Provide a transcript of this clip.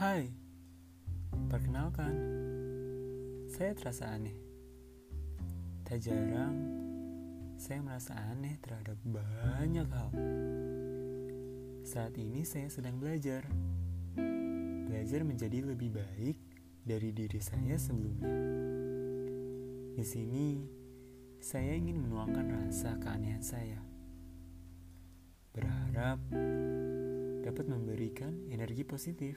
Hai, perkenalkan, saya terasa aneh. Tak jarang, saya merasa aneh terhadap banyak hal. Saat ini saya sedang belajar. Belajar menjadi lebih baik dari diri saya sebelumnya. Di sini, saya ingin menuangkan rasa keanehan saya. Berharap dapat memberikan energi positif.